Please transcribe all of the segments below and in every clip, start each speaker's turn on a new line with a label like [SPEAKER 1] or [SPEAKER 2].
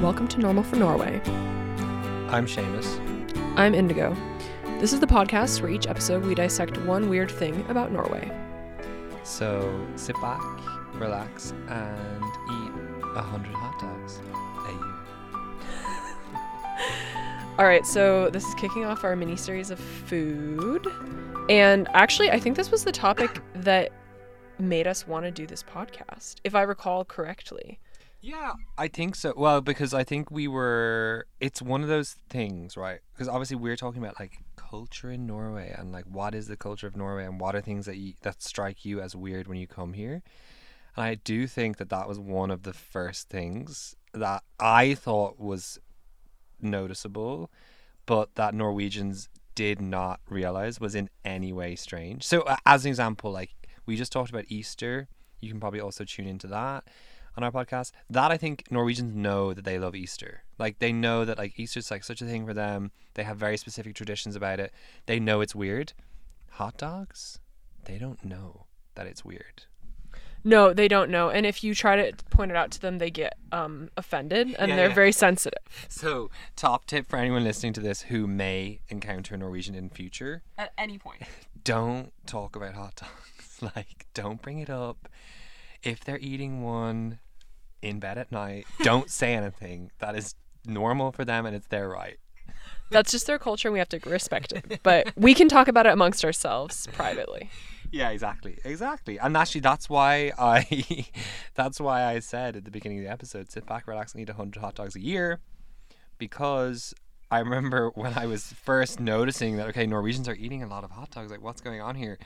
[SPEAKER 1] welcome to Normal for Norway.
[SPEAKER 2] I'm Seamus.
[SPEAKER 1] I'm Indigo. This is the podcast where each episode we dissect one weird thing about Norway.
[SPEAKER 2] So sit back, relax, and eat a hundred hot dogs a year.
[SPEAKER 1] All right, so this is kicking off our mini series of food. And actually, I think this was the topic that made us want to do this podcast, if I recall correctly.
[SPEAKER 2] Yeah, I think so. Well, because I think we were. It's one of those things, right? Because obviously we're talking about like culture in Norway and like what is the culture of Norway and what are things that you, that strike you as weird when you come here. And I do think that that was one of the first things that I thought was noticeable, but that Norwegians did not realize was in any way strange. So, uh, as an example, like we just talked about Easter, you can probably also tune into that on our podcast. That I think Norwegians know that they love Easter. Like they know that like Easter's like such a thing for them. They have very specific traditions about it. They know it's weird. Hot dogs, they don't know that it's weird.
[SPEAKER 1] No, they don't know. And if you try to point it out to them, they get um, offended and
[SPEAKER 2] Yeah,
[SPEAKER 1] they're
[SPEAKER 2] yeah.
[SPEAKER 1] very sensitive.
[SPEAKER 2] So, top tip for anyone listening to this who may encounter a Norwegian in future:
[SPEAKER 1] At any point.
[SPEAKER 2] don't talk about hot dogs. like, don't bring it up. If they're eating one in bed at night, don't say anything. That is normal for them and it's their right.
[SPEAKER 1] That's just their culture and we have to respect it. But we can talk about it amongst ourselves privately.
[SPEAKER 2] Yeah, exactly, exactly. And actually, that's why I, that's why I said at the beginning of the episode, sit back, relax, and eat hundred hot dogs a year, because I remember when I was first noticing that okay, Norwegians are eating a lot of hot dogs. Like, what's going on here?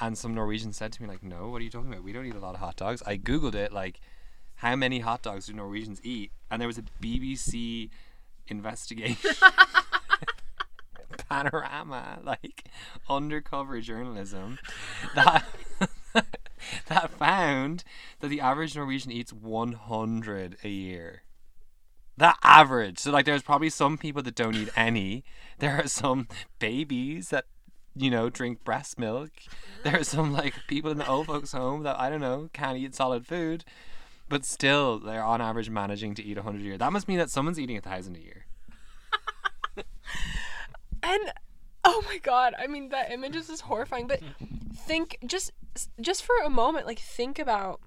[SPEAKER 2] And some Norwegians said to me like, No, what are you talking about? We don't eat a lot of hot dogs. I googled it like, how many hot dogs do Norwegians eat? And there was a BBC investigation. panorama like undercover journalism that that found that the average Norwegian eats 100 a year. That average. So like there's probably some people that don't eat any. There are some babies that you know drink breast milk. There are some like people in the old folks home that I don't know can't eat solid food. But still, they're on average managing to eat 100 a year. That must mean that someone's eating a thousand a year.
[SPEAKER 1] And oh my god, I mean that image is just horrifying. But think just just for a moment, like think about.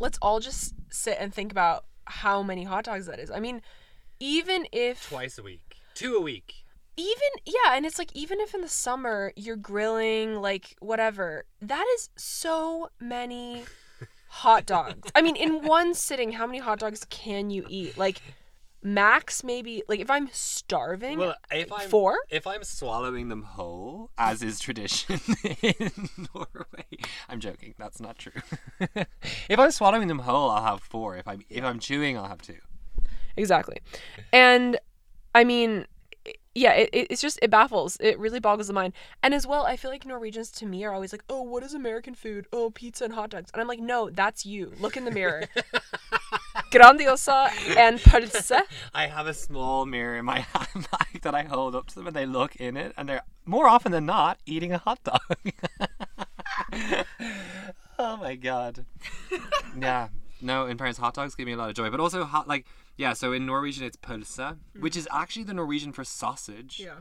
[SPEAKER 1] Let's all just sit and think about how many hot dogs that is. I mean, even if
[SPEAKER 2] Twice a week, two a week.
[SPEAKER 1] Even yeah, and it's like even if in the summer you're grilling like whatever, that is so many hot dogs. I mean, in one sitting, how many hot dogs can you eat? Like max maybe like if I'm starving,
[SPEAKER 2] Well, if I'm
[SPEAKER 1] four?
[SPEAKER 2] if I'm swallowing them whole, as is tradition in Norway, I'm joking. That's not true. if I'm swallowing them whole, I'll have four. If I'm if I'm chewing, I'll have two.
[SPEAKER 1] Exactly. And I mean, yeah, it, it- it's just, it baffles. It really boggles the mind. And as well, I feel like Norwegians to me are always like, oh, what is American food? Oh, pizza and hot dogs. And I'm like, no, that's you. Look in the mirror. Grandiosa and pølse.
[SPEAKER 2] I have a small mirror in my handbag that I hold up to them, and they look in it, and they're more often than not eating a hot dog. oh my god. yeah. No, in Paris, hot dogs give me a lot of joy, but also hot like yeah. So in Norwegian, it's pølse, which is mm. actually the Norwegian for sausage. Yeah.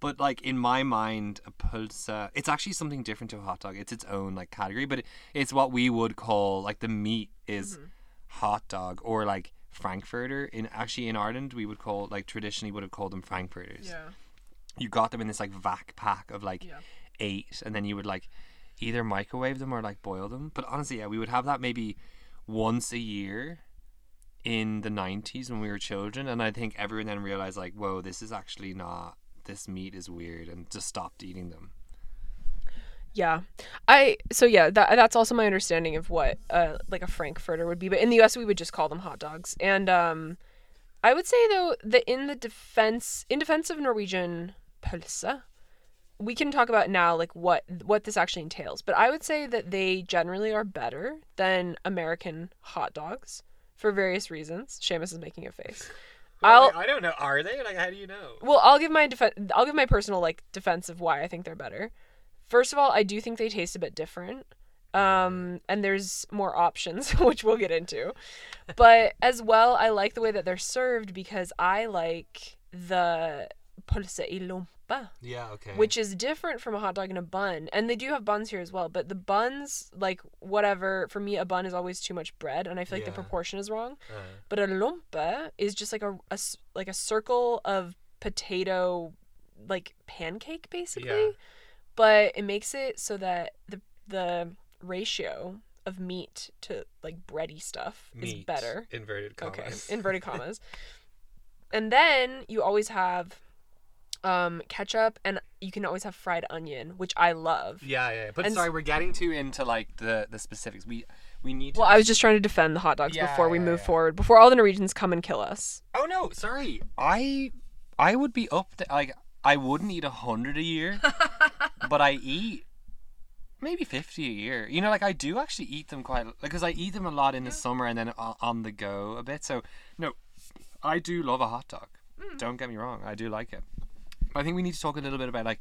[SPEAKER 2] But like in my mind, a pølse, it's actually something different to a hot dog. It's its own like category, but it, it's what we would call like the meat is mm-hmm. hot dog or like frankfurter. In actually in Ireland, we would call like traditionally would have called them frankfurters. Yeah. You got them in this like vac pack of like
[SPEAKER 1] Yeah.
[SPEAKER 2] eight, and then you would like either microwave them or like boil them. But honestly, yeah, we would have that maybe once a year in the 90s when we were children and i think everyone then realized like whoa this is actually not this meat is weird and just stopped eating them
[SPEAKER 1] Yeah. I, so yeah, that, that's also my understanding of what, uh, like a Frankfurter would be. But in the US, we would just call them hot dogs. And, um, I would say though that in the defense, in defense of Norwegian pølse, we can talk about now like what what this actually entails. But I would say that they generally are better than American hot dogs for various reasons. Seamus is making a face. I'll
[SPEAKER 2] i don't know are they like how do you know
[SPEAKER 1] well, I'll give my defen- I'll give my personal like defense of why I think they're better. First of all, I do think they taste a bit different. Um, and there's more options, which we'll get into. But as well, I like the way that they're served because I like the pølse i
[SPEAKER 2] Yeah. Okay.
[SPEAKER 1] which is different from a hot dog and a bun. And they do have buns here as well, but the buns, like whatever, for me, a bun is always too much bread, and I feel like the proportion is wrong.
[SPEAKER 2] Uh,
[SPEAKER 1] But a lompe is just like a, a like a circle of potato, like pancake basically.
[SPEAKER 2] Yeah.
[SPEAKER 1] But it makes it so that the the ratio of meat to like bready stuff is better.
[SPEAKER 2] Inverted commas.
[SPEAKER 1] Okay, inverted commas. and then you always have um ketchup and you can always have fried onion, which I love.
[SPEAKER 2] Yeah, yeah. But
[SPEAKER 1] And-
[SPEAKER 2] sorry, we're getting too into like the the specifics. We we need to.
[SPEAKER 1] Well, I was just trying to defend the hot dogs
[SPEAKER 2] Yeah,
[SPEAKER 1] before we
[SPEAKER 2] yeah,
[SPEAKER 1] move
[SPEAKER 2] yeah.
[SPEAKER 1] forward, before all the Norwegians come and kill us.
[SPEAKER 2] Oh no, sorry. I I would be up to, like I wouldn't eat a hundred a year, but I eat maybe fifty a year. You know, like I do actually eat them quite because I eat them a lot in the summer and then o- on the go a bit. So no, I do love a hot dog. Don't get me wrong, I do like it. But I think we need to talk a little bit about like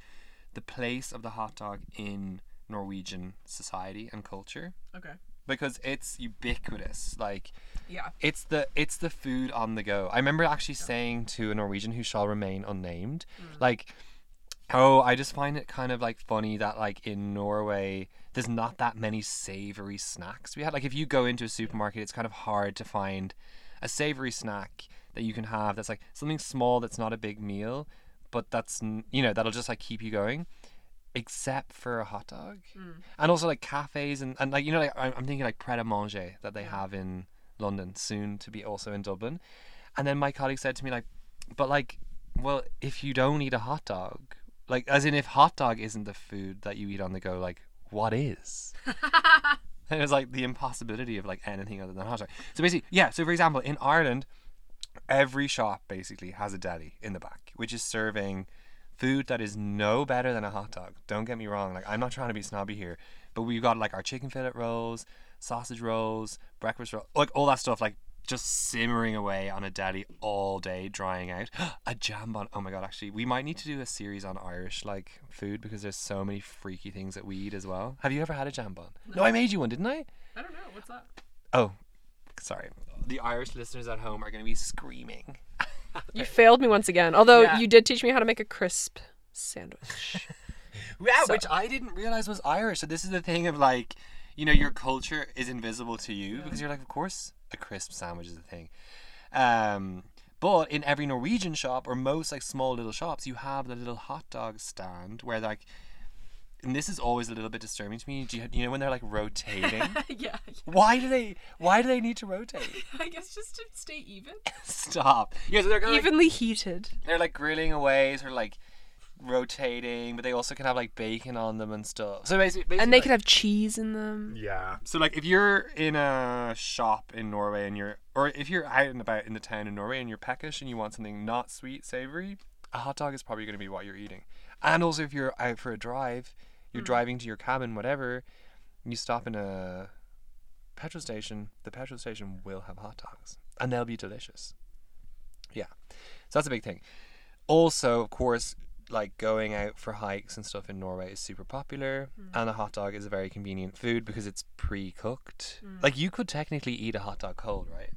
[SPEAKER 2] the place of the hot dog in Norwegian society and culture
[SPEAKER 1] Okay.
[SPEAKER 2] because it's ubiquitous. Like
[SPEAKER 1] Yeah.
[SPEAKER 2] it's the it's the food on the go. I remember actually saying to a Norwegian who shall remain unnamed, mm. like, oh, I just find it kind of like funny that like in Norway there's not that many savory snacks. We had like if you go into a supermarket, it's kind of hard to find a savory snack that you can have that's like something small that's not a big meal, but that's you know that'll just like keep you going. Except for a hot dog, mm. and also like cafes and, and like you know like I'm I'm thinking like Pret a Manger that they have in London, soon to be also in Dublin. And then my colleague said to me, like, but like, well, if you don't eat a hot dog, like, as in if hot dog isn't the food that you eat on the go, like, what is? and it was like the impossibility of like anything other than hot dog. So basically, yeah. So for example, in Ireland, every shop basically has a deli in the back, which is serving food that is no better than a hot dog. Don't get me wrong. Like, I'm not trying to be snobby here, but we've got like our chicken fillet rolls, sausage rolls, breakfast roll, like all that stuff, like just simmering away on a deli all day, drying out. a jam jambon. Oh my god! Actually, we might need to do a series on Irish like food because there's so many freaky things that we eat as well. Have you ever had a jam jambon? No, I made you one, didn't I?
[SPEAKER 1] I don't know. What's that?
[SPEAKER 2] Oh, sorry. The Irish listeners at home are going to be screaming.
[SPEAKER 1] You failed me once again. Although
[SPEAKER 2] Yeah.
[SPEAKER 1] you did teach me how to make a crisp sandwich.
[SPEAKER 2] Yeah,
[SPEAKER 1] So-
[SPEAKER 2] which I didn't realize was Irish. So this is the thing of like, you know, your culture is invisible to you because you're like, of course, a crisp sandwich is a thing. Um, but in every Norwegian shop or most like small little shops, you have the little hot dog stand where like, and this is always a little bit disturbing to me. Do you, you know when they're like rotating?
[SPEAKER 1] yeah,
[SPEAKER 2] why do they? Why do they need to rotate?
[SPEAKER 1] I guess just to stay even.
[SPEAKER 2] Stop. Yeah, so they're kind of like,
[SPEAKER 1] Evenly heated.
[SPEAKER 2] they're like grilling away, sort of like rotating, but they also can have like bacon on them and stuff. So basically, basically
[SPEAKER 1] And they
[SPEAKER 2] like-
[SPEAKER 1] could have cheese in them.
[SPEAKER 2] Yeah. So like if you're in a shop in Norway and you're or if you're out and about in the town in Norway and you're peckish and you want something not sweet, savory, a hot dog is probably going to be what you're eating. And also if you're out for a drive, you're mm. driving to your cabin, whatever, you stop in a petrol station, the petrol station will have hot dogs and they'll be delicious. Yeah. So that's a big thing. Also, of course, like going out for hikes and stuff in Norway is super popular, mm. and a hot dog is a very convenient food because it's pre-cooked. Mm. Like you could technically eat a hot dog cold, right?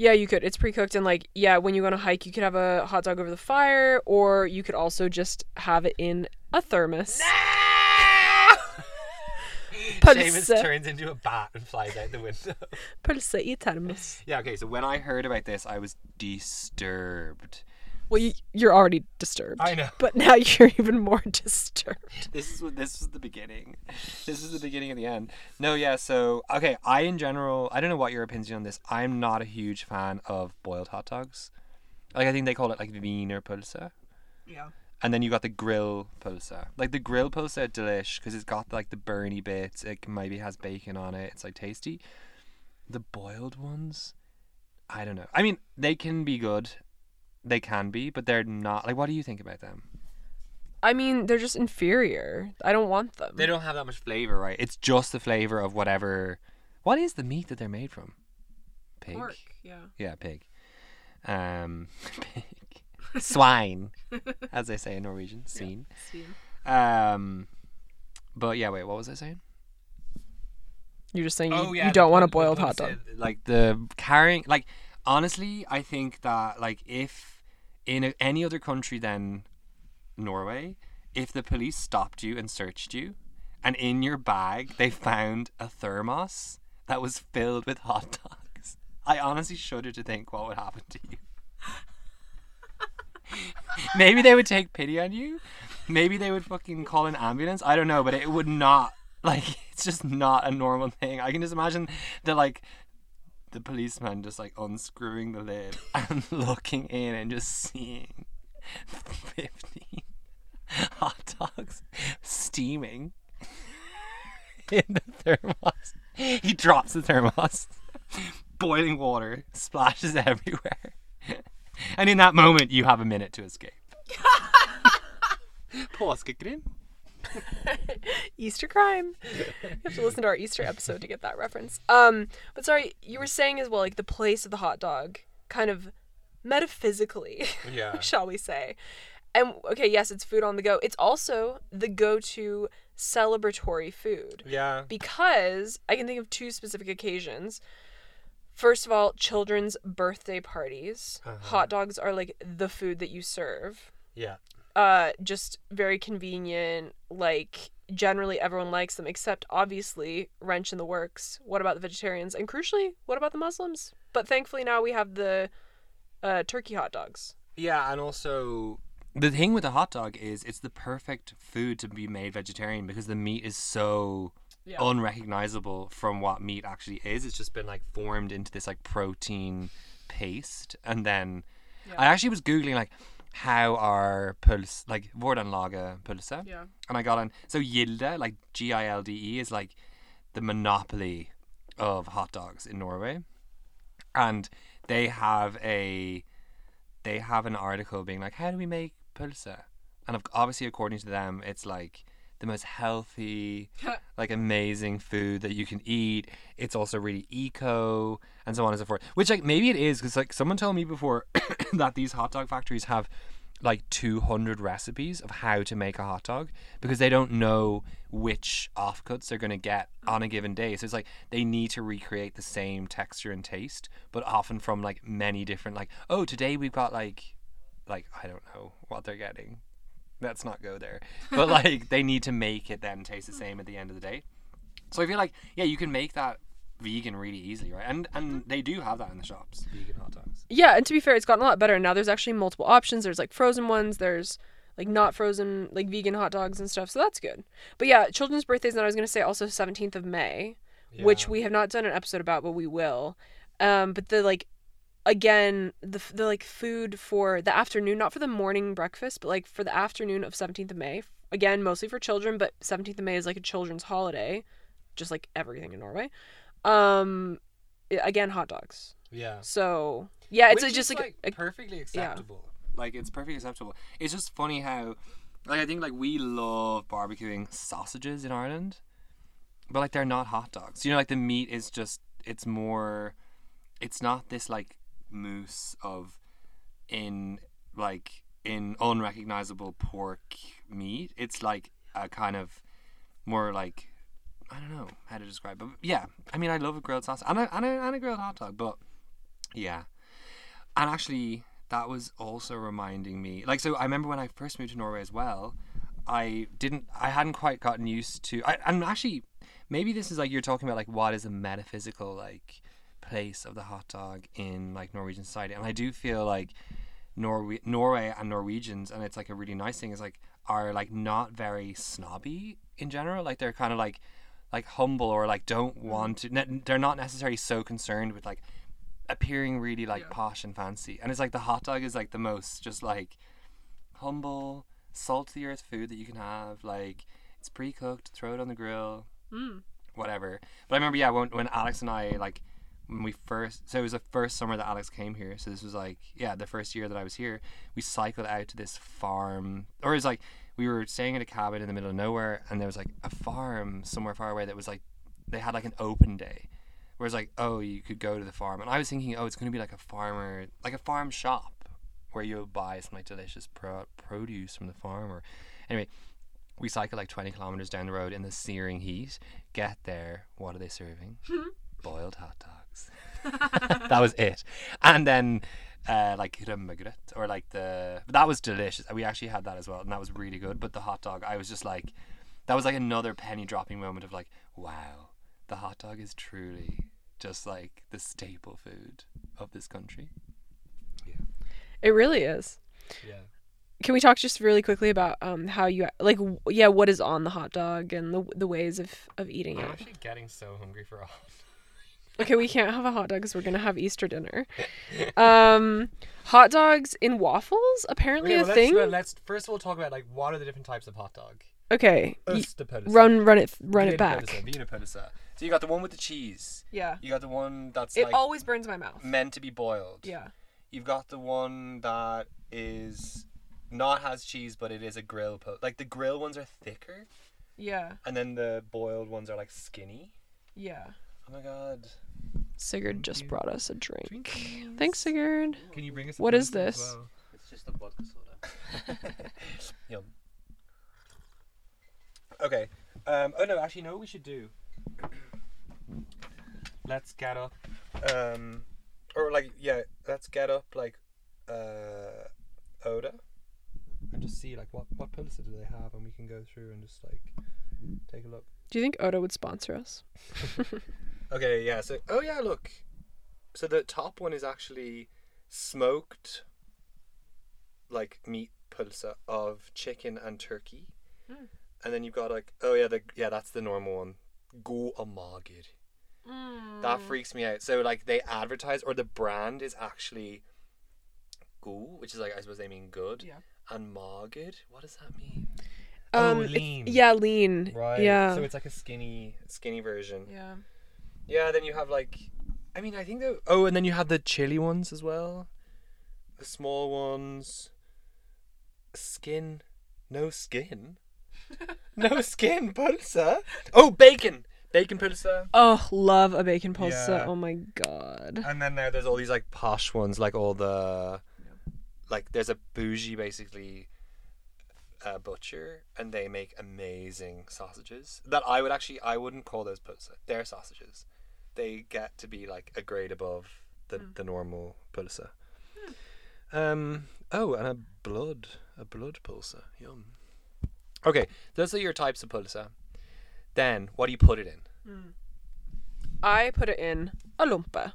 [SPEAKER 1] Yeah, you could. It's pre-cooked and like yeah, when you go on a hike, you could have a hot dog over the fire, or you could also just have it in a thermos.
[SPEAKER 2] Seamus
[SPEAKER 1] Pølse.
[SPEAKER 2] turns into a bat and flies out the window.
[SPEAKER 1] Pølse i termos.
[SPEAKER 2] yeah, okay, so when I heard about this, I was disturbed.
[SPEAKER 1] Well, you, you're already disturbed.
[SPEAKER 2] I know.
[SPEAKER 1] But now you're even more disturbed.
[SPEAKER 2] This is this is the beginning. This is the beginning of the end. No, yeah, so okay, I in general, I don't know what your opinion on this. I'm not a huge fan of boiled hot dogs. Like I think they call it like Wiener Pulse.
[SPEAKER 1] Yeah.
[SPEAKER 2] And then you got the grill pulse. Like the grill pulse are delish because it's got like the burny bits. It maybe has bacon on it. It's like tasty. The boiled ones, I don't know. I mean, they can be good. They can be, but they're not. Like, what do you think about them?
[SPEAKER 1] I mean, they're just inferior. I don't want them.
[SPEAKER 2] They don't have that much flavor, right? It's just the flavor of whatever. What is the meat that they're made from? Pig.
[SPEAKER 1] Pork, yeah.
[SPEAKER 2] Yeah, pig. Um, pig. Swine, as they say in Norwegian. Svin. Um, but yeah, wait, what was I saying?
[SPEAKER 1] You're just saying you,
[SPEAKER 2] Oh yeah,
[SPEAKER 1] you don't want a boiled hot dog.
[SPEAKER 2] Like the carrying, like honestly, I think that like if in a, any other country than Norway, if the police stopped you and searched you, and in your bag they found a thermos that was filled with hot dogs, I honestly shudder to think what would happen to you. Maybe they would take pity on you. Maybe they would fucking call an ambulance. I don't know, but it would not like it's just not a normal thing. I can just imagine the like the policeman just like unscrewing the lid and looking in and just seeing fifteen hot dogs steaming in the thermos. He drops the thermos. Boiling water splashes everywhere. And in that moment, you have a minute to escape. Påskekrim.
[SPEAKER 1] Easter crime. You have to listen to our Easter episode to get that reference. Um, but sorry, you were saying as well, like the place of the hot dog, kind of metaphysically,
[SPEAKER 2] Yeah.
[SPEAKER 1] shall we say? And okay, yes, it's food on the go. It's also the go-to celebratory food
[SPEAKER 2] Yeah.
[SPEAKER 1] because I can think of two specific occasions. First of all, children's birthday parties.
[SPEAKER 2] Uh-huh.
[SPEAKER 1] Hot dogs are like the food that you serve
[SPEAKER 2] Yeah.
[SPEAKER 1] Uh just very convenient like generally everyone likes them except obviously wrench in the works. What about the vegetarians? And crucially what about the muslims? But thankfully now we have the uh turkey hot dogs.
[SPEAKER 2] Yeah, and also the thing with the hot dog is it's the perfect food to be made vegetarian because the meat is so
[SPEAKER 1] Yeah.
[SPEAKER 2] unrecognizable from what meat actually is. It's just been like formed into this like protein paste, and then I actually was googling like how are puls like hvordan pølse,
[SPEAKER 1] yeah.
[SPEAKER 2] And I got on so Gilde like G I L D E is like the monopoly of hot dogs in Norway, and they have a they have an article being like, how do we make pølse? And obviously, according to them, it's like the most healthy, like amazing food that you can eat. It's also really eco and so on and so forth. Which like maybe it is because like someone told me before that these hot dog factories have like 200 recipes of how to make a hot dog because they don't know which offcuts they're going to get on a given day. So it's like they need to recreate the same texture and taste, but often from like many different like oh today we've got like like I don't know what they're getting. Let's not go there. But like they need to make it then taste the same at the end of the day. So I feel like yeah, you can make that vegan really easily, right? And and they do have that in the shops, vegan hot dogs.
[SPEAKER 1] yeah and to be fair it's gotten a lot better now there's actually multiple options there's like frozen ones there's like not frozen like vegan hot dogs and stuff so that's good but yeah children's birthdays and i was going to say also 17th of may which we have not done an episode about, but we will. Um, but the like, again, the the like food for the afternoon, not for the morning breakfast, but like for the afternoon of seventeenth of May. Again, mostly for children, but seventeenth of May is like a children's holiday, just like everything in Norway. Um, again, hot dogs.
[SPEAKER 2] Yeah.
[SPEAKER 1] So yeah, it's
[SPEAKER 2] Which
[SPEAKER 1] just
[SPEAKER 2] is,
[SPEAKER 1] like, a,
[SPEAKER 2] perfectly acceptable. Like it's perfectly acceptable. It's just funny how, like I think like we love barbecuing sausages in Ireland, but like they're not hot dogs. You know, like the meat is just it's more, it's not this like mousse of, in like in unrecognizable pork meat. It's like a kind of more like. I don't know how to describe, but yeah, I mean, I love a grilled sausage and a, and a, and a grilled hot dog, but yeah, and actually, that was also reminding me. Like, so I remember when I first moved to Norway as well. I didn't. I hadn't quite gotten used to. I'm actually, maybe this is like you're talking about like what is a metaphysical like place of the hot dog in like Norwegian society, and I do feel like Norway, Norway and Norwegians, and it's like a really nice thing is like are like not very snobby in general. Like they're kind of like like humble or like don't want to. ne- They're not necessarily so concerned with like appearing really like posh and fancy. And it's like the hot dog is like the most just like humble, salt to the earth food that you can have. Like it's pre cooked, throw it on the grill,
[SPEAKER 1] Mm.
[SPEAKER 2] whatever. But I remember, yeah, when, when Alex and I like when we first, so it was the first summer that Alex came here. So this was like, yeah, the first year that I was here. We cycled out to this farm, or it was like we were staying in a cabin in the middle of nowhere, and there was like a farm somewhere far away that was like they had like an open day. Where it's like, oh, you could go to the farm, and I was thinking, oh, it's going to be like a farmer, like a farm shop, where you'll buy some like delicious pro- produce from the farm. Or anyway, We cycle like 20 kilometers down the road in the searing heat. Get there. What are they serving? Hmm? Boiled hot dogs. that was it. And then uh, like rømmegrøt or like the that was delicious. We actually had that as well, and that was really good. But the hot dog, I was just like, that was like another penny dropping moment of like, wow, the hot dog is truly just like the staple food of this country.
[SPEAKER 1] Yeah, It really is.
[SPEAKER 2] Yeah.
[SPEAKER 1] Can we talk just really quickly about um how you like w- yeah what is on the hot dog and the the ways of of eating
[SPEAKER 2] I'm
[SPEAKER 1] it?
[SPEAKER 2] actually getting so hungry for a hot
[SPEAKER 1] Okay, we can't have a hot dog because we're gonna have Easter dinner. Um, hot dogs in waffles apparently a thing.
[SPEAKER 2] let's first of all talk about like what are the different types of hot dog.
[SPEAKER 1] Okay, y- run run it run it back.
[SPEAKER 2] Wienerpølse. So you got the one with the cheese.
[SPEAKER 1] Yeah,
[SPEAKER 2] You got the one that's
[SPEAKER 1] it
[SPEAKER 2] like
[SPEAKER 1] always burns my mouth.
[SPEAKER 2] meant to be boiled.
[SPEAKER 1] Yeah,
[SPEAKER 2] You've got the one that is not has cheese, but it is a grill. Po- like the grill ones are thicker,
[SPEAKER 1] yeah,
[SPEAKER 2] and then the boiled ones are like skinny.
[SPEAKER 1] yeah.
[SPEAKER 2] Oh my god!
[SPEAKER 1] Sigurd
[SPEAKER 2] Thank
[SPEAKER 1] just
[SPEAKER 2] you.
[SPEAKER 1] brought us a drink.
[SPEAKER 2] Drinkies.
[SPEAKER 1] Thanks, Sigurd.
[SPEAKER 2] Can you bring us?
[SPEAKER 1] What is this?
[SPEAKER 3] It's just a vodka soda.
[SPEAKER 2] Yum. Okay. Um, oh no, actually, no. What we should do. Let's get up. Um, or like yeah, let's get up like uh, Oda, and just see like what what pølser do they have, and we can go through and just like take a look.
[SPEAKER 1] Do you think Oda would sponsor us?
[SPEAKER 2] Okay, yeah. So, oh yeah, look. So the top one is actually smoked, like meat pulsa of chicken and turkey,
[SPEAKER 1] Mm.
[SPEAKER 2] and then you've got like, oh yeah, the yeah, that's the normal one. Go amagir. That freaks me out. So like they advertise or the brand is actually go, which is like I suppose they mean good.
[SPEAKER 1] Yeah.
[SPEAKER 2] And mager, what does that mean?
[SPEAKER 1] Um,
[SPEAKER 2] oh,
[SPEAKER 1] it's-
[SPEAKER 2] lean.
[SPEAKER 1] Yeah, lean.
[SPEAKER 2] Right.
[SPEAKER 1] Yeah.
[SPEAKER 2] So it's like a skinny, skinny version.
[SPEAKER 1] yeah.
[SPEAKER 2] Yeah, then you have like, I mean, I think the oh, and then you have the chili ones as well, the small ones. Skin, no skin, no skin pulsa. Oh, bacon, bacon pulsa.
[SPEAKER 1] Oh, love a bacon pulsa.
[SPEAKER 2] Yeah.
[SPEAKER 1] Oh my god.
[SPEAKER 2] And then now there's all these like posh ones, like all the, like there's a bougie basically. Uh, butcher and they make amazing sausages that I would actually I wouldn't call those pulsa. They're sausages. They get to be like a grade above the the normal pulsa. Um. Oh, and a blood, a blood pulsa. Yum. Okay, those are your types of pulsa. Then, what do you put it in?
[SPEAKER 1] I put it in a lumpa.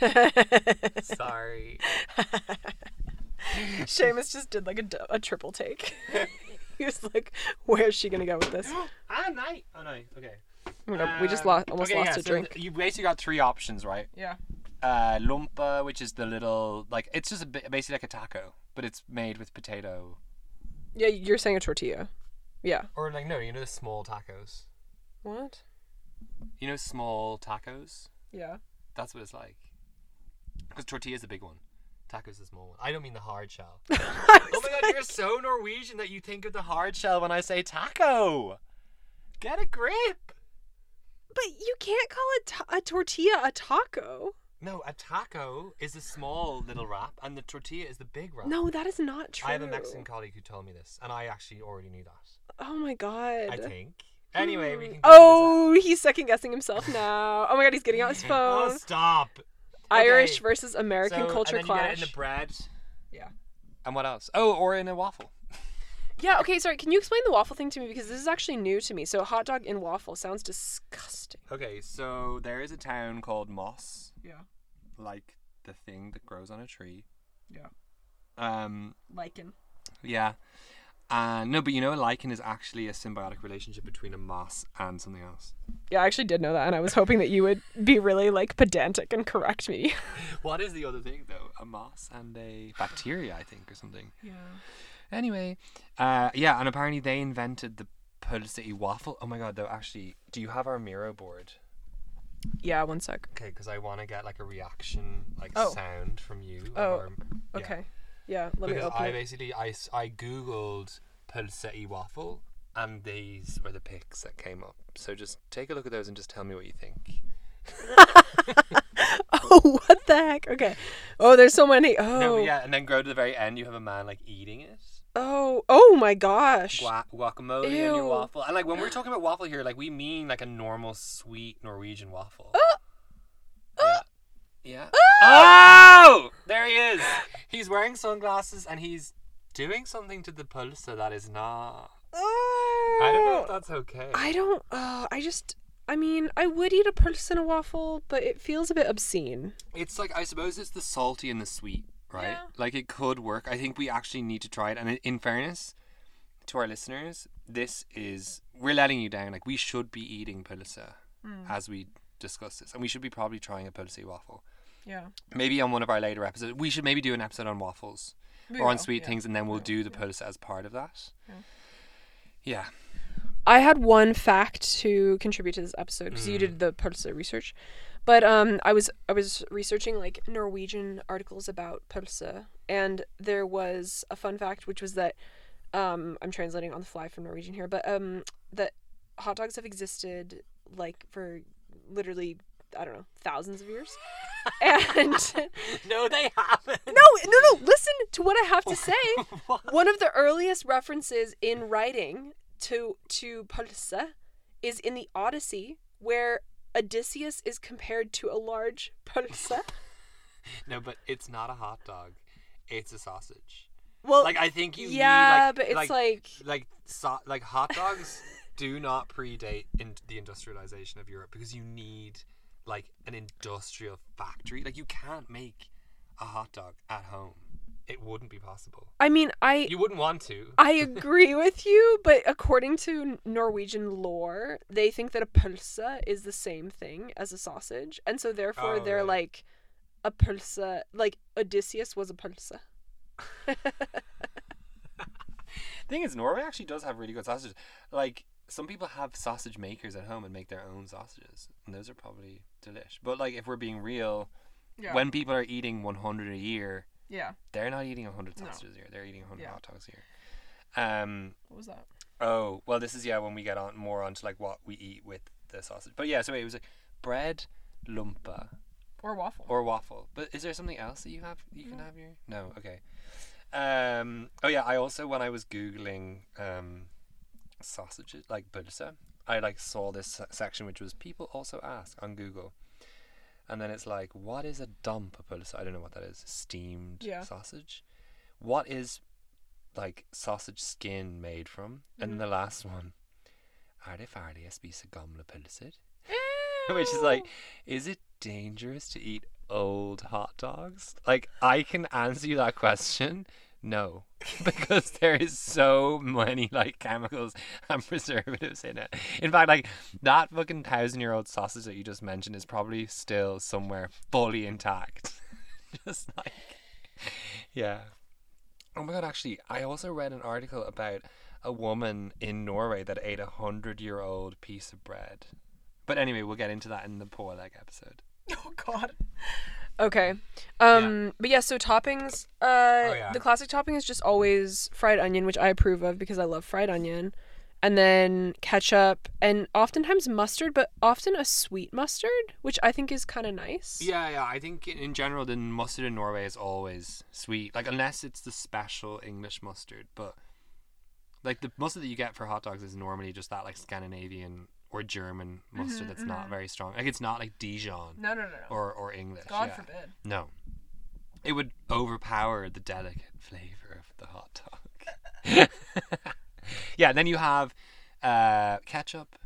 [SPEAKER 2] Sorry.
[SPEAKER 1] Seamus just did like a triple take. he was like, "Where's she gonna go with this?"
[SPEAKER 2] ah, night. Oh no. Okay.
[SPEAKER 1] We just
[SPEAKER 2] Um,
[SPEAKER 1] lost, almost
[SPEAKER 2] okay,
[SPEAKER 1] lost
[SPEAKER 2] yeah,
[SPEAKER 1] a
[SPEAKER 2] so
[SPEAKER 1] drink.
[SPEAKER 2] You basically got three options, right?
[SPEAKER 1] Yeah.
[SPEAKER 2] Uh, lumpa, which is the little like it's just a bit, basically like a taco, but it's made with potato.
[SPEAKER 1] Yeah, you're saying a tortilla. Yeah.
[SPEAKER 2] Or like no, you know the small tacos.
[SPEAKER 1] What?
[SPEAKER 2] You know small tacos.
[SPEAKER 1] Yeah.
[SPEAKER 2] That's what it's like. Because tortilla is the big one. Taco's the small one. I don't mean the hard shell. oh my god, you're so Norwegian that you think of the hard shell when I say taco. Get a grip.
[SPEAKER 1] But you can't call a, ta- a tortilla a taco.
[SPEAKER 2] No, a taco is a small little wrap, and the tortilla is the big wrap.
[SPEAKER 1] No, that is not true.
[SPEAKER 2] I have a Mexican colleague who told me this, and I actually already knew that.
[SPEAKER 1] Oh my god.
[SPEAKER 2] I think. Anyway, we hmm. can.
[SPEAKER 1] Oh, he's second guessing himself now. Oh my god, he's getting out his oh, phone.
[SPEAKER 2] Oh, stop.
[SPEAKER 1] Irish versus American
[SPEAKER 2] So,
[SPEAKER 1] culture
[SPEAKER 2] and then you get it in the bread.
[SPEAKER 1] Yeah.
[SPEAKER 2] And what else? Oh, or in a waffle.
[SPEAKER 1] Yeah, okay, sorry. Can you explain the waffle thing to me because this is actually new to me. So hot dog in waffle sounds disgusting.
[SPEAKER 2] Okay, so there is a town called Moss,
[SPEAKER 1] Yeah.
[SPEAKER 2] like the thing that grows on a tree.
[SPEAKER 1] Yeah.
[SPEAKER 2] Um,
[SPEAKER 1] Lichen.
[SPEAKER 2] yeah. Uh, no, but you know, a lichen is actually a symbiotic relationship between a moss and something else.
[SPEAKER 1] Yeah, I actually did know that and I was hoping that you would be really like pedantic and correct me.
[SPEAKER 2] What is the other thing, though? A moss and a bacteria, I think, or something.
[SPEAKER 1] Yeah.
[SPEAKER 2] Anyway, uh, yeah, and apparently they invented the Pulsity waffle. Oh my god, though, actually, do you have our Miro board?
[SPEAKER 1] Yeah, one sec.
[SPEAKER 2] Okay, because I want to get like a reaction, like
[SPEAKER 1] Oh.
[SPEAKER 2] sound from you.
[SPEAKER 1] Oh,
[SPEAKER 2] our- yeah.
[SPEAKER 1] Okay. Yeah, let me
[SPEAKER 2] because
[SPEAKER 1] open
[SPEAKER 2] I
[SPEAKER 1] it.
[SPEAKER 2] basically I googled Pulsetti waffle and these were the pics that came up. So just take a look at those and just tell me what you think.
[SPEAKER 1] Oh, what the heck? Okay. Oh, there's so many. Oh.
[SPEAKER 2] No, yeah, and then go to the very end. You have a man like eating it.
[SPEAKER 1] Oh, oh my gosh.
[SPEAKER 2] Gua- guacamole in your waffle. And like when we're talking about waffle here, like we mean like a normal sweet Norwegian waffle. Uh, uh, yeah. Yeah. Oh! There he is. He's wearing sunglasses and he's doing something to the pulsa that is not. Oh. I don't know if that's okay.
[SPEAKER 1] I don't. Uh, I just. I mean, I would eat a pulse in a waffle, but it feels a bit obscene.
[SPEAKER 2] It's like I suppose it's the salty and the sweet, right?
[SPEAKER 1] Yeah.
[SPEAKER 2] Like it could work. I think we actually need to try it. And in- in fairness to our listeners, this is we're letting you down. Like we should be eating pulsa
[SPEAKER 1] Hmm.
[SPEAKER 2] as we discuss this, and we should be probably trying a pulsa waffle.
[SPEAKER 1] Yeah.
[SPEAKER 2] Maybe on one of our later episodes, we should maybe do an episode on waffles
[SPEAKER 1] We
[SPEAKER 2] or on sweet
[SPEAKER 1] yeah.
[SPEAKER 2] things, and then we'll
[SPEAKER 1] will,
[SPEAKER 2] do the
[SPEAKER 1] yeah.
[SPEAKER 2] pulsa as part of that.
[SPEAKER 1] Yeah.
[SPEAKER 2] Yeah.
[SPEAKER 1] I had one fact to contribute to this episode because you
[SPEAKER 2] Mm.
[SPEAKER 1] did the pulse research, but um, I was I was researching like Norwegian articles about pulse, and there was a fun fact which was that um, I'm translating on the fly from Norwegian here, but um, that hot dogs have existed like for literally I don't know thousands of years, and
[SPEAKER 2] no, they haven't.
[SPEAKER 1] no no no listen to what I have to say. One of the earliest references in writing to to pulse is in the Odyssey, where Odysseus is compared to a large pulse.
[SPEAKER 2] No, but it's not a hot dog. It's a sausage.
[SPEAKER 1] Well,
[SPEAKER 2] Like I think you
[SPEAKER 1] yeah,
[SPEAKER 2] need like
[SPEAKER 1] but it's
[SPEAKER 2] like
[SPEAKER 1] like,
[SPEAKER 2] like so, like hot dogs do not predate in the industrialization of Europe because you need like an industrial factory. Like you can't make a hot dog at home. It wouldn't be possible.
[SPEAKER 1] I mean, I
[SPEAKER 2] You wouldn't want to.
[SPEAKER 1] I agree with you, but according to Norwegian lore, they think that a pulse is the same thing as a sausage, and so therefore
[SPEAKER 2] Oh,
[SPEAKER 1] they're
[SPEAKER 2] really?
[SPEAKER 1] like a pulse, like Odysseus was a pulse.
[SPEAKER 2] thing is, Norway actually does have really good sausages. Like some people have sausage makers at home and make their own sausages, and those are probably delish. But like if we're being real,
[SPEAKER 1] Yeah.
[SPEAKER 2] when people are eating 100 a year,
[SPEAKER 1] yeah.
[SPEAKER 2] they're not eating 100
[SPEAKER 1] No.
[SPEAKER 2] sausages a year. They're eating 100
[SPEAKER 1] Yeah.
[SPEAKER 2] hot dogs a year. Um.
[SPEAKER 1] What was that?
[SPEAKER 2] Oh well, this is yeah when we get on more onto like what we eat with the sausage. But yeah, so it was like bread, lumpa,
[SPEAKER 1] Or waffle.
[SPEAKER 2] or waffle. But is there something else that you have you can have here? No. Okay. Um. Oh yeah. I also when I was googling um sausages like pulsa, I like saw this section which was people also ask on Google. And then it's like, what is a dump pulsa? I don't know what that is. Steamed
[SPEAKER 1] Yeah.
[SPEAKER 2] sausage. What is like sausage skin made from? And then the last one, er det ferdig å spise gamle pølser? Which is like, is it dangerous to eat old hot dogs? Like, I can answer you that question. No, because there is so many like chemicals and preservatives in it. In fact, like that fucking thousand year old sausage that you just mentioned is probably still somewhere fully intact. just like, yeah. Oh my god! Actually, I also read an article about a woman in Norway that ate a hundred year old piece of bread. But anyway, we'll get into that in the pålegg episode.
[SPEAKER 1] Oh God. Okay. Um. But yeah. So toppings. Uh.
[SPEAKER 2] yeah.
[SPEAKER 1] The classic topping is just always fried onion, which I approve of because I love fried onion, and then ketchup and oftentimes mustard, but often a sweet mustard, which I think is kind of nice.
[SPEAKER 2] Yeah, yeah. I think in- in general, the mustard in Norway is always sweet. Like unless it's the special English mustard, but like the mustard that you get for hot dogs is normally just that like Scandinavian or German mustard that's not very strong. Like it's not like Dijon
[SPEAKER 1] No, no, no, no.
[SPEAKER 2] or or English.
[SPEAKER 1] God
[SPEAKER 2] yeah.
[SPEAKER 1] forbid.
[SPEAKER 2] No. It would overpower the delicate flavor of the hot dog. yeah, then you have uh, ketchup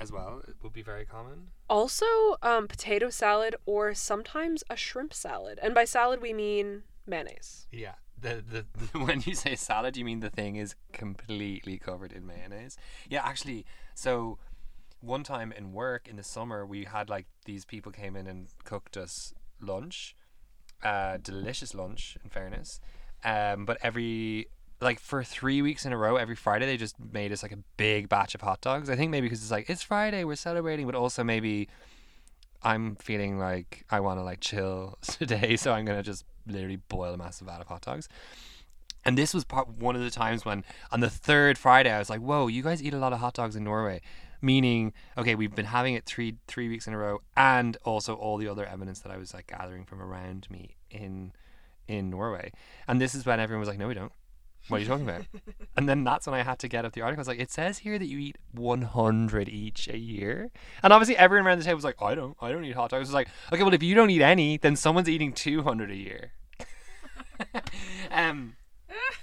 [SPEAKER 2] as well. It would be very common.
[SPEAKER 1] Also, um, potato salad or sometimes a shrimp salad, and by salad we mean mayonnaise.
[SPEAKER 2] Yeah. The, the when you say salad, you mean the thing is completely covered in mayonnaise. Yeah, actually, so one time in work in the summer, we had like these people came in and cooked us lunch, uh, delicious lunch. In fairness, um, but every like for three weeks in a row, every Friday they just made us like a big batch of hot dogs. I think maybe because it's like it's Friday, we're celebrating, but also maybe I'm feeling like I want to like chill today, so I'm gonna just literally boil a massive vat of hot dogs. And this was part one of the times when on the third Friday I was like, "Whoa, you guys eat a lot of hot dogs in Norway." Meaning, okay, we've been having it three three weeks in a row, and also all the other evidence that I was like gathering from around me in in Norway. And this is when everyone was like, no, we don't. What are you talking about? and then that's when I had to get up the article. I was like, it says here that you eat 100 each a year. And obviously, everyone around the table was like, I don't. I don't eat hot dogs. I was like, okay, well, if you don't eat any, then someone's eating 200 a year. um,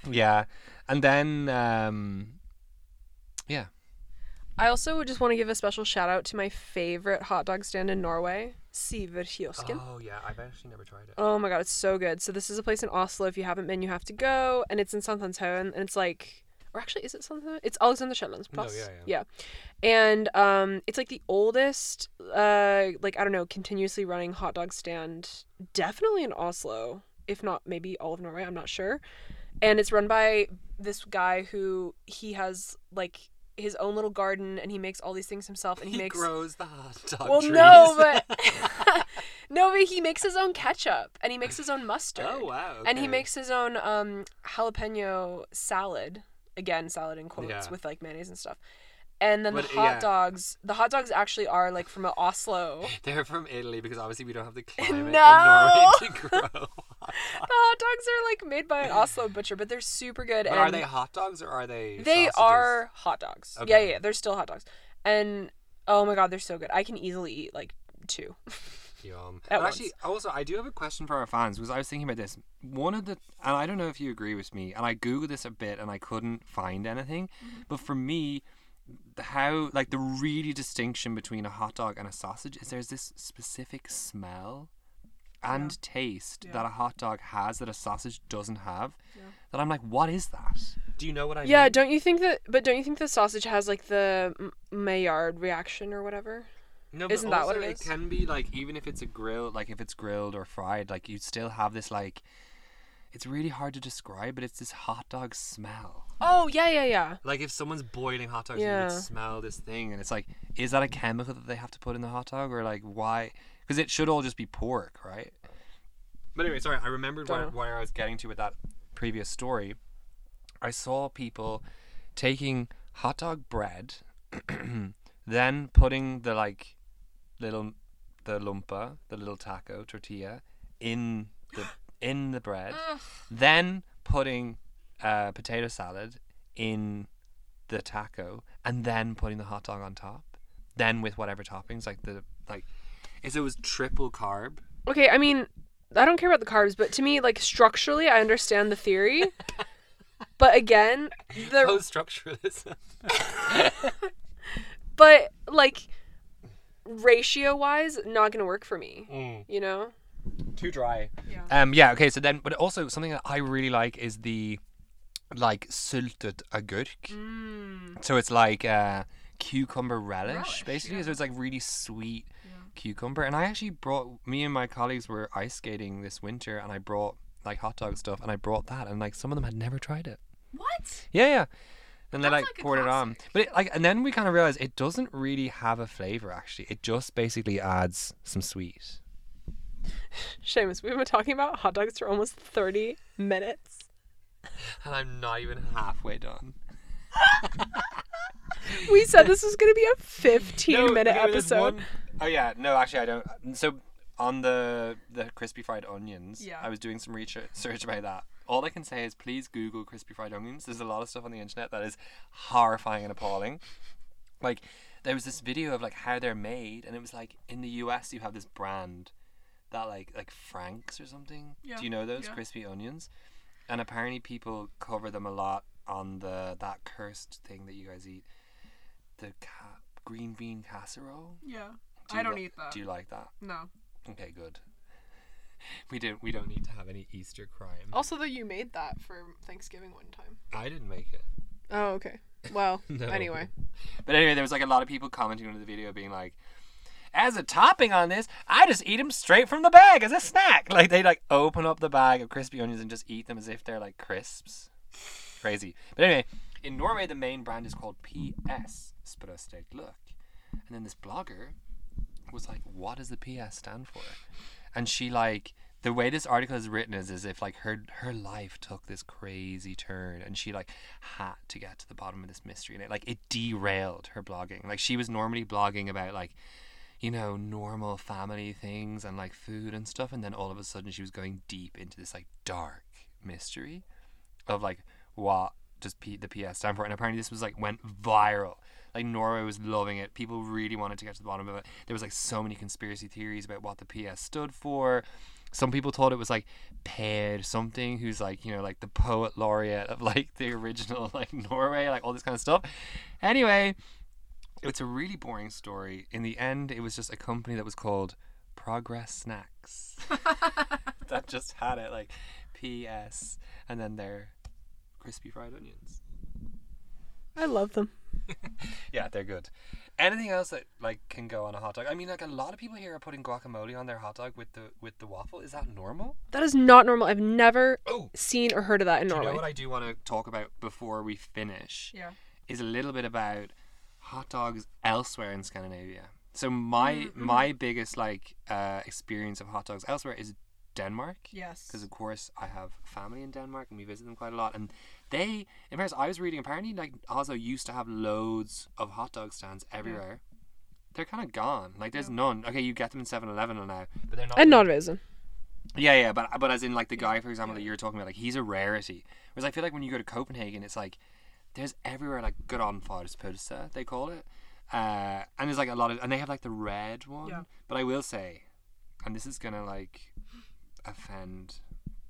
[SPEAKER 2] yeah. And then, um, yeah.
[SPEAKER 1] I also just want to give a special shout out to my favorite hot dog stand in Norway, Syverkiosken.
[SPEAKER 2] Oh, yeah. I've actually never tried it.
[SPEAKER 1] Oh my god, it's so good. So this is a place in Oslo. If you haven't been, you have to go, and it's in Sankthanshaugen, and it's like, or actually, is it Sankthanshaugen? It's Alexander Kiellands
[SPEAKER 2] No,
[SPEAKER 1] Plass.
[SPEAKER 2] yeah,
[SPEAKER 1] yeah. And um, it's like the oldest, uh, like I don't know, continuously running hot dog stand, definitely in Oslo, if not maybe all of Norway. I'm not sure. And it's run by this guy who he has like his own little garden, and he makes all these things himself, and he,
[SPEAKER 2] He
[SPEAKER 1] makes.
[SPEAKER 2] grows the hot dog
[SPEAKER 1] Well,
[SPEAKER 2] trees.
[SPEAKER 1] no, but no, but he makes his own ketchup and he makes his own mustard.
[SPEAKER 2] oh wow.
[SPEAKER 1] And he makes his own um jalapeno salad. Again, salad in quotes
[SPEAKER 2] Yeah.
[SPEAKER 1] with like mayonnaise and stuff. And then
[SPEAKER 2] But,
[SPEAKER 1] the hot
[SPEAKER 2] yeah.
[SPEAKER 1] dogs, the hot dogs actually are like from a Oslo.
[SPEAKER 2] They're from Italy because obviously we don't have the climate
[SPEAKER 1] No.
[SPEAKER 2] in Norway to grow. Hot
[SPEAKER 1] The hot dogs are like made by an Oslo butcher, but they're super good.
[SPEAKER 2] But
[SPEAKER 1] and
[SPEAKER 2] are they hot dogs or are they?
[SPEAKER 1] They
[SPEAKER 2] sausages?
[SPEAKER 1] are hot dogs. Yeah,
[SPEAKER 2] Okay.
[SPEAKER 1] yeah, yeah, they're still hot dogs. And oh my god, they're so good. I can easily eat like two.
[SPEAKER 2] Yum.
[SPEAKER 1] At
[SPEAKER 2] But actually, also, I do have a question for our fans because I was thinking about this. One of the, and I don't know if you agree with me, and I googled this a bit and I couldn't find anything.
[SPEAKER 1] Mm-hmm.
[SPEAKER 2] But for me, how like the really distinction between a hot dog and a sausage is there's this specific smell and taste
[SPEAKER 1] Yeah.
[SPEAKER 2] that a hot dog has that a sausage doesn't have. That I'm like, what is that? Do you know what I mean?
[SPEAKER 1] Yeah,
[SPEAKER 2] mean?
[SPEAKER 1] don't you think that? But don't you think the sausage has like the Maillard reaction or whatever?
[SPEAKER 2] No,
[SPEAKER 1] Isn't that what it is?
[SPEAKER 2] It can be like even if it's a grill, like if it's grilled or fried, like you still have this like. It's really hard to describe, but it's this hot dog smell.
[SPEAKER 1] Oh yeah, yeah, yeah.
[SPEAKER 2] Like if someone's boiling hot dogs, you
[SPEAKER 1] Yeah.
[SPEAKER 2] would smell this thing, and it's like, is that a chemical that they have to put in the hot dog, or like why? Because it should all just be pork, right? But anyway, sorry, I remembered where, where I was getting to with that previous story. I saw people taking hot dog bread, then putting the like little the lumpa, the little taco tortilla, in the in the bread, then putting uh, potato salad in the taco, and then putting the hot dog on top, then with whatever toppings like the like. Is it was triple carb?
[SPEAKER 1] Okay, I mean, I don't care about the carbs, but to me, like structurally, I understand the theory. but again, the
[SPEAKER 2] Post structuralism.
[SPEAKER 1] but like ratio wise, not gonna work for me. You know?
[SPEAKER 2] Too dry.
[SPEAKER 1] Yeah.
[SPEAKER 2] Um. Yeah. Okay. So then, but also something that I really like is the like sylteagurk.
[SPEAKER 1] Mm.
[SPEAKER 2] So it's like uh, cucumber relish,
[SPEAKER 1] Relish,
[SPEAKER 2] basically.
[SPEAKER 1] yeah.
[SPEAKER 2] So it's like really sweet cucumber. And I actually brought me and my colleagues were ice skating this winter, and I brought like hot dog stuff, and I brought that, and like some of them had never tried it.
[SPEAKER 1] What?
[SPEAKER 2] Yeah, yeah. And they like
[SPEAKER 1] like
[SPEAKER 2] poured it on, but it, like, and then we kind of realized it doesn't really have a flavor. Actually, it just basically adds some sweet.
[SPEAKER 1] Seamus, we've been talking about hot dogs for almost thirty minutes.
[SPEAKER 2] And I'm not even halfway done.
[SPEAKER 1] We said this was gonna be a fifteen
[SPEAKER 2] No,
[SPEAKER 1] minute episode.
[SPEAKER 2] one- Oh yeah, no, actually I don't. So on the the crispy fried onions,
[SPEAKER 1] Yeah.
[SPEAKER 2] I was doing some research search about that. All I can say is please Google crispy fried onions. There's a lot of stuff on the internet that is horrifying and appalling. Like there was this video of like how they're made, and it was like in the U.S. you have this brand that like like Franks or something.
[SPEAKER 1] Yeah,
[SPEAKER 2] Do you know those
[SPEAKER 1] yeah.
[SPEAKER 2] crispy onions? And apparently people cover them a lot on the that cursed thing that you guys eat, the ca- green bean casserole.
[SPEAKER 1] Yeah.
[SPEAKER 2] Do you li- eat that. Do you like that?
[SPEAKER 1] No.
[SPEAKER 2] Okay, good. We don't. We don't need to have any Easter crime.
[SPEAKER 1] Also, though, you made that for Thanksgiving one time.
[SPEAKER 2] I didn't make it.
[SPEAKER 1] Oh, okay. Well,
[SPEAKER 2] No.
[SPEAKER 1] anyway.
[SPEAKER 2] But anyway, there was like a lot of people commenting under the video, being like, "As a topping on this, I just eat them straight from the bag as a snack." Like they like open up the bag of crispy onions and just eat them as if they're like crisps. Crazy. But anyway, in Norway, the main brand is called PS Sprøstekt løk, and then this blogger was like, "What does the PS stand for?" And she like the way this article is written is as if like her her life took this crazy turn and she like had to get to the bottom of this mystery and it like it derailed her blogging like she was normally blogging about like you know, normal family things and like food and stuff. And then all of a sudden she was going deep into this like dark mystery of like what does P- the PS stand for. And apparently this was like went viral. Like Norway was loving it. People really wanted to get to the bottom of it. There was like so many conspiracy theories about what the PS stood for. Some people thought it was like Per something, who's like, you know, like the poet laureate of like the original like Norway, like all this kind of stuff. Anyway, it's a really boring story. In the end, it was just a company that was called Progress Snacks that just had it like PS and then their crispy fried onions.
[SPEAKER 1] I love them.
[SPEAKER 2] Yeah, they're good. Anything else that like can go on a hot dog? I mean, like a lot of people here are putting guacamole on their hot dog with the with the waffle. Is that normal?
[SPEAKER 1] That is not normal. I've never
[SPEAKER 2] Oh,
[SPEAKER 1] seen or heard of that in
[SPEAKER 2] do you know what I do want to talk about before we finish?
[SPEAKER 1] Yeah.
[SPEAKER 2] is a little bit about hot dogs elsewhere in Scandinavia. So my my biggest like uh, experience of hot dogs elsewhere is Denmark.
[SPEAKER 1] Yes.
[SPEAKER 2] Because of course I have family in Denmark and we visit them quite a lot. And they, in fact, I was reading apparently like Oslo used to have loads of hot dog stands everywhere. They're kind of gone. Like there's none. Okay, you get them in 7-Eleven now, but they're not.
[SPEAKER 1] And Norwegian.
[SPEAKER 2] Yeah, yeah, but but as in like the guy, for example, that you're talking about, like he's a rarity. Whereas I feel like when you go to Copenhagen, it's like there's everywhere like good on pølse, they call it, uh, and there's like a lot of, and they have like the red one.
[SPEAKER 1] Yeah.
[SPEAKER 2] But I will say, and this is gonna like offend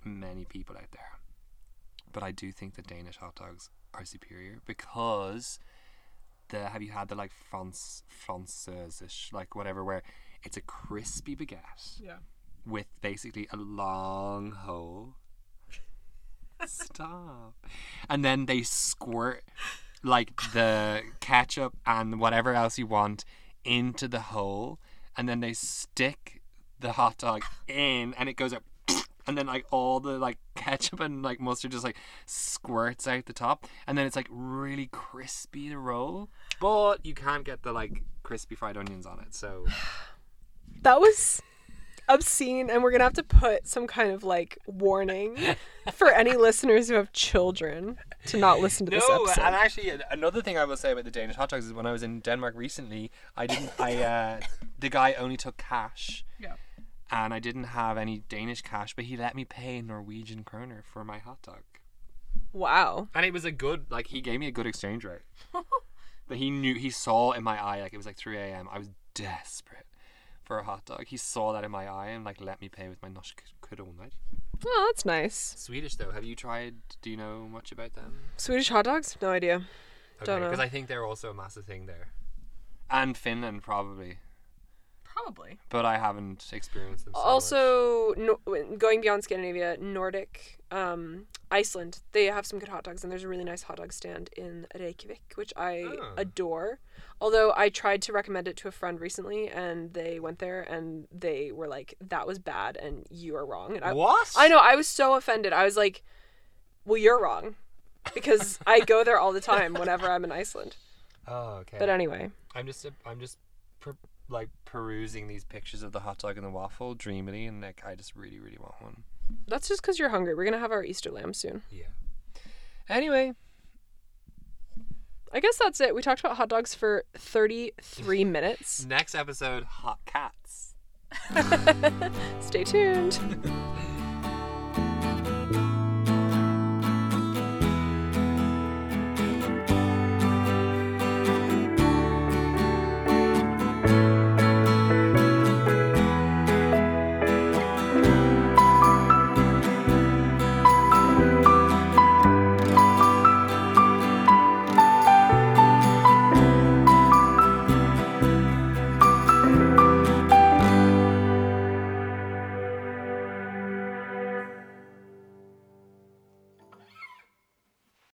[SPEAKER 2] many people out there, but I do think the Danish hot dogs are superior because the have you had the like France Franceuse like whatever where it's a crispy baguette
[SPEAKER 1] Yeah.
[SPEAKER 2] with basically a long hole. Stop. And then they squirt like the ketchup and whatever else you want into the hole, and then they stick the hot dog in, and it goes up. And then like all the like ketchup and like mustard just like squirts out the top, and then it's like really crispy to roll, but you can't get the like crispy fried onions on it. So
[SPEAKER 1] That was obscene, and we're gonna have to put some kind of like warning for any listeners who have children to not listen to this
[SPEAKER 2] No,
[SPEAKER 1] episode.
[SPEAKER 2] and actually, another thing I will say about the Danish hot dogs is when I was in Denmark recently, I didn't. I uh, the guy only took cash.
[SPEAKER 1] Yeah.
[SPEAKER 2] And I didn't have any Danish cash, but he let me pay in Norwegian kroner for my hot dog.
[SPEAKER 1] wow.
[SPEAKER 2] And it was a good, like he gave me a good exchange rate. but he knew, he saw in my eye, like it was like 3 a.m. I was desperate for a hot dog. He saw that in my eye and like let me pay with my norsk kroner.
[SPEAKER 1] Oh, that's nice.
[SPEAKER 2] Swedish though, have you tried? Do you know much about them?
[SPEAKER 1] Swedish hot dogs? No idea. Don't know.
[SPEAKER 2] because I think they're also a massive thing there. And Finland probably,
[SPEAKER 1] Probably.
[SPEAKER 2] but I haven't experienced them. So.
[SPEAKER 1] Also, no, going beyond Scandinavia, Nordic, um, Iceland, they have some good hot dogs, and there's a really nice hot dog stand in Reykjavik, which I
[SPEAKER 2] Oh.
[SPEAKER 1] adore. Although I tried to recommend it to a friend recently, and they went there, and they were like, "That was bad, and you are wrong." And I,
[SPEAKER 2] what?
[SPEAKER 1] I know I was so offended. I was like, "Well, you're wrong," because I go there all the time whenever I'm in Iceland.
[SPEAKER 2] Oh, okay.
[SPEAKER 1] But anyway,
[SPEAKER 2] I'm just I'm just per, like perusing these pictures of the hot dog and the waffle dreamily, and like I just really really want one.
[SPEAKER 1] that's just because you're hungry. We're gonna have our Easter lamb soon.
[SPEAKER 2] Yeah. Anyway,
[SPEAKER 1] I guess that's it. We talked about hot dogs for 33 minutes.
[SPEAKER 2] next episode, hot cats.
[SPEAKER 1] Stay tuned.